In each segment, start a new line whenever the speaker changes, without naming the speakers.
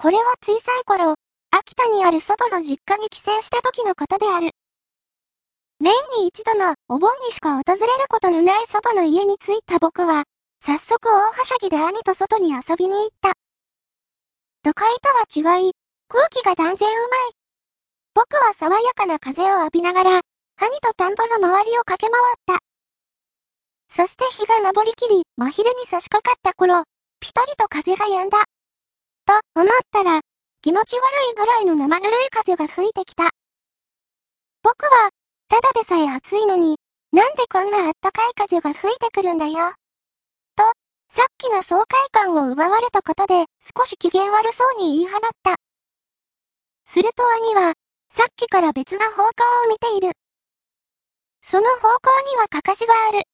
これは小さい頃、秋田にある祖母の実家に帰省した時のことである。年に一度のお盆にしか訪れることのない祖母の家に着いた僕は、早速大はしゃぎで兄と外に遊びに行った。都会とは違い、空気が断然うまい。僕は爽やかな風を浴びながら、兄と田んぼの周りを駆け回った。そして日が昇りきり、真昼に差し掛かった頃、ピタリと風が止んだ。と思ったら、気持ち悪いぐらいの生ぬるい風が吹いてきた。僕は、ただでさえ暑いのに、なんでこんなあったかい風が吹いてくるんだよ。と、さっきの爽快感を奪われたことで少し機嫌悪そうに言い放った。すると兄は、さっきから別の方向を見ている。その方向にはかかしがある。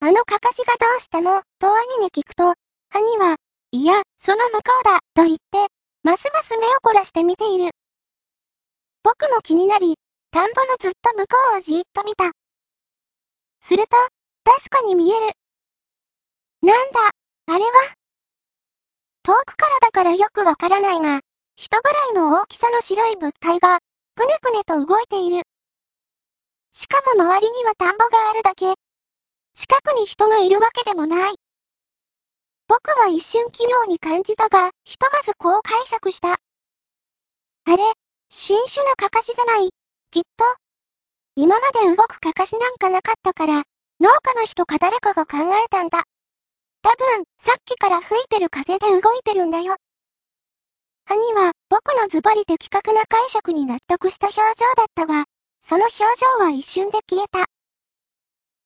あのかかしがどうしたの？と兄に聞くと、兄は、いや、その向こうだ、と言って、ますます目を凝らして見ている。僕も気になり、田んぼのずっと向こうをじーっと見た。すると、確かに見える。なんだ、あれは？遠くからだからよくわからないが、人ぐらいの大きさの白い物体が、くねくねと動いている。しかも周りには田んぼがあるだけ。近くに人がいるわけでもない。僕は一瞬奇妙に感じたが、ひとまずこう解釈した。あれ、新種のカカシじゃない。きっと。今まで動くカカシなんかなかったから、農家の人か誰かが考えたんだ。多分、さっきから吹いてる風で動いてるんだよ。兄は、僕のズバリ的確な解釈に納得した表情だったが、その表情は一瞬で消えた。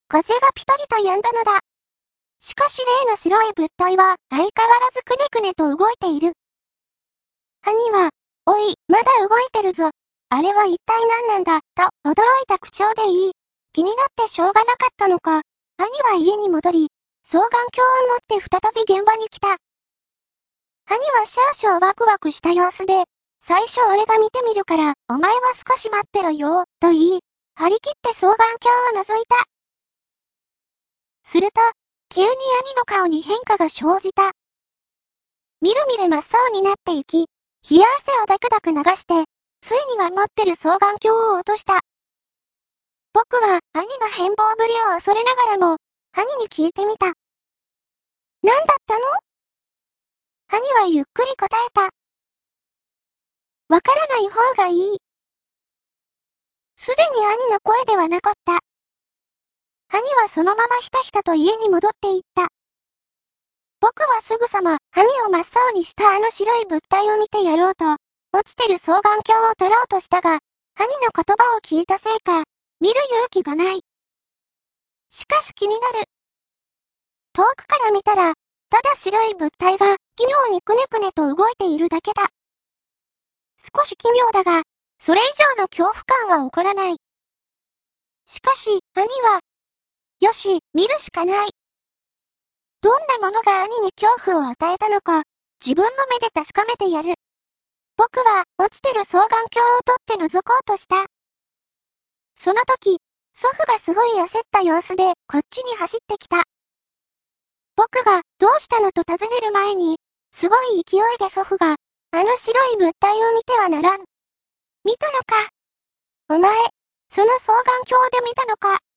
風がピタリと止んだのだ。しかし例の白い物体は相変わらずくねくねと動いている。兄は、おい、まだ動いてるぞ。あれは一体何なんだ、と驚いた口調で言い、気になってしょうがなかったのか、兄は家に戻り、双眼鏡を持って再び現場に来た。兄は少々ワクワクした様子で、最初俺が見てみるから、お前は少し待ってろよ、と言い、張り切って双眼鏡を覗いた。すると、急に兄の顔に変化が生じた。みるみる真っ青になっていき、冷や汗をダクダク流して、ついには持ってる双眼鏡を落とした。僕は兄の変貌ぶりを恐れながらも、兄に聞いてみた。何だったの？兄はゆっくり答えた。わからない方がいい。すでに兄の声ではなかった。兄はそのままひたひたと家に戻っていった。僕はすぐさま、兄を真っ青にしたあの白い物体を見てやろうと、落ちてる双眼鏡を取ろうとしたが、兄の言葉を聞いたせいか、見る勇気がない。しかし気になる。遠くから見たら、ただ白い物体が奇妙にくねくねと動いているだけだ。少し奇妙だが、それ以上の恐怖感は起こらない。しかし、兄は、よし、見るしかない。どんなものが兄に恐怖を与えたのか、自分の目で確かめてやる。僕は、落ちてる双眼鏡を取って覗こうとした。その時、祖父がすごい焦った様子で、こっちに走ってきた。僕が、どうしたのと尋ねる前に、すごい勢いで祖父が、あの白い物体を見てはならん。見たのか。お前、その双眼鏡で見たのか。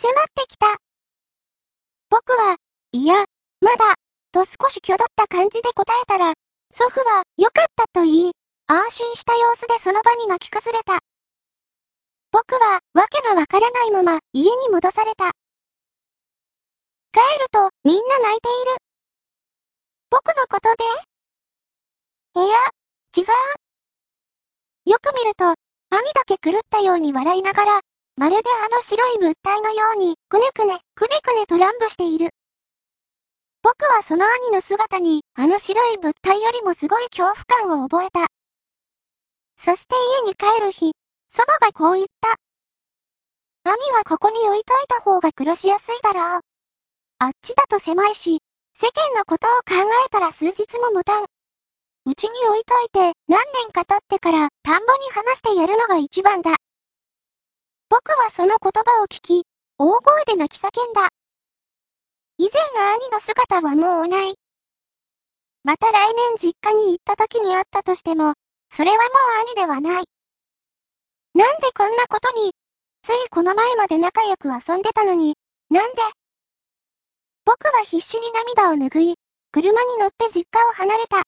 迫ってきた。僕は、いや、まだ、と少し挙動った感じで答えたら、祖父は、よかったと言い、安心した様子でその場に泣き崩れた。僕は、わけのわからないまま、家に戻された。帰ると、みんな泣いている。僕のことで？いや、違う。よく見ると、兄だけ狂ったように笑いながら、まるであの白い物体のように、くねくね、くねくねと乱舞している。僕はその兄の姿に、あの白い物体よりもすごい恐怖感を覚えた。そして家に帰る日、祖母がこう言った。兄はここに置いといた方が暮らしやすいだろう。あっちだと狭いし、世間のことを考えたら数日も持たん。うちに置いといて何年か経ってから田んぼに話してやるのが一番だ。僕はその言葉を聞き、大声で泣き叫んだ。以前の兄の姿はもうない。また来年実家に行った時に会ったとしても、それはもう兄ではない。なんでこんなことに、ついこの前まで仲良く遊んでたのに、なんで？僕は必死に涙を拭い、車に乗って実家を離れた。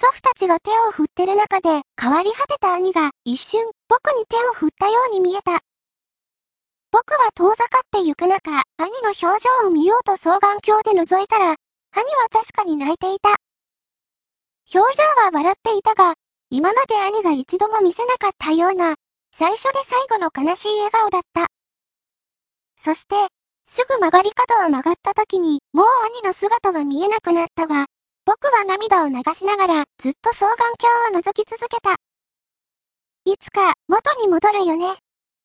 祖父たちが手を振ってる中で変わり果てた兄が一瞬僕に手を振ったように見えた。僕は遠ざかって行く中、兄の表情を見ようと双眼鏡で覗いたら、兄は確かに泣いていた。表情は笑っていたが、今まで兄が一度も見せなかったような、最初で最後の悲しい笑顔だった。そして、すぐ曲がり角を曲がった時に、もう兄の姿は見えなくなったが、僕は涙を流しながら、ずっと双眼鏡を覗き続けた。いつか、元に戻るよね。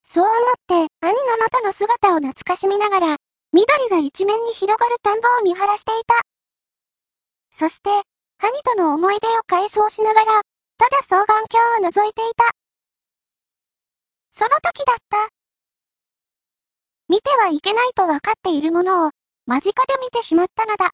そう思って、兄の元の姿を懐かしみながら、緑が一面に広がる田んぼを見晴らしていた。そして、兄との思い出を回想しながら、ただ双眼鏡を覗いていた。その時だった。見てはいけないと分かっているものを、間近で見てしまったのだ。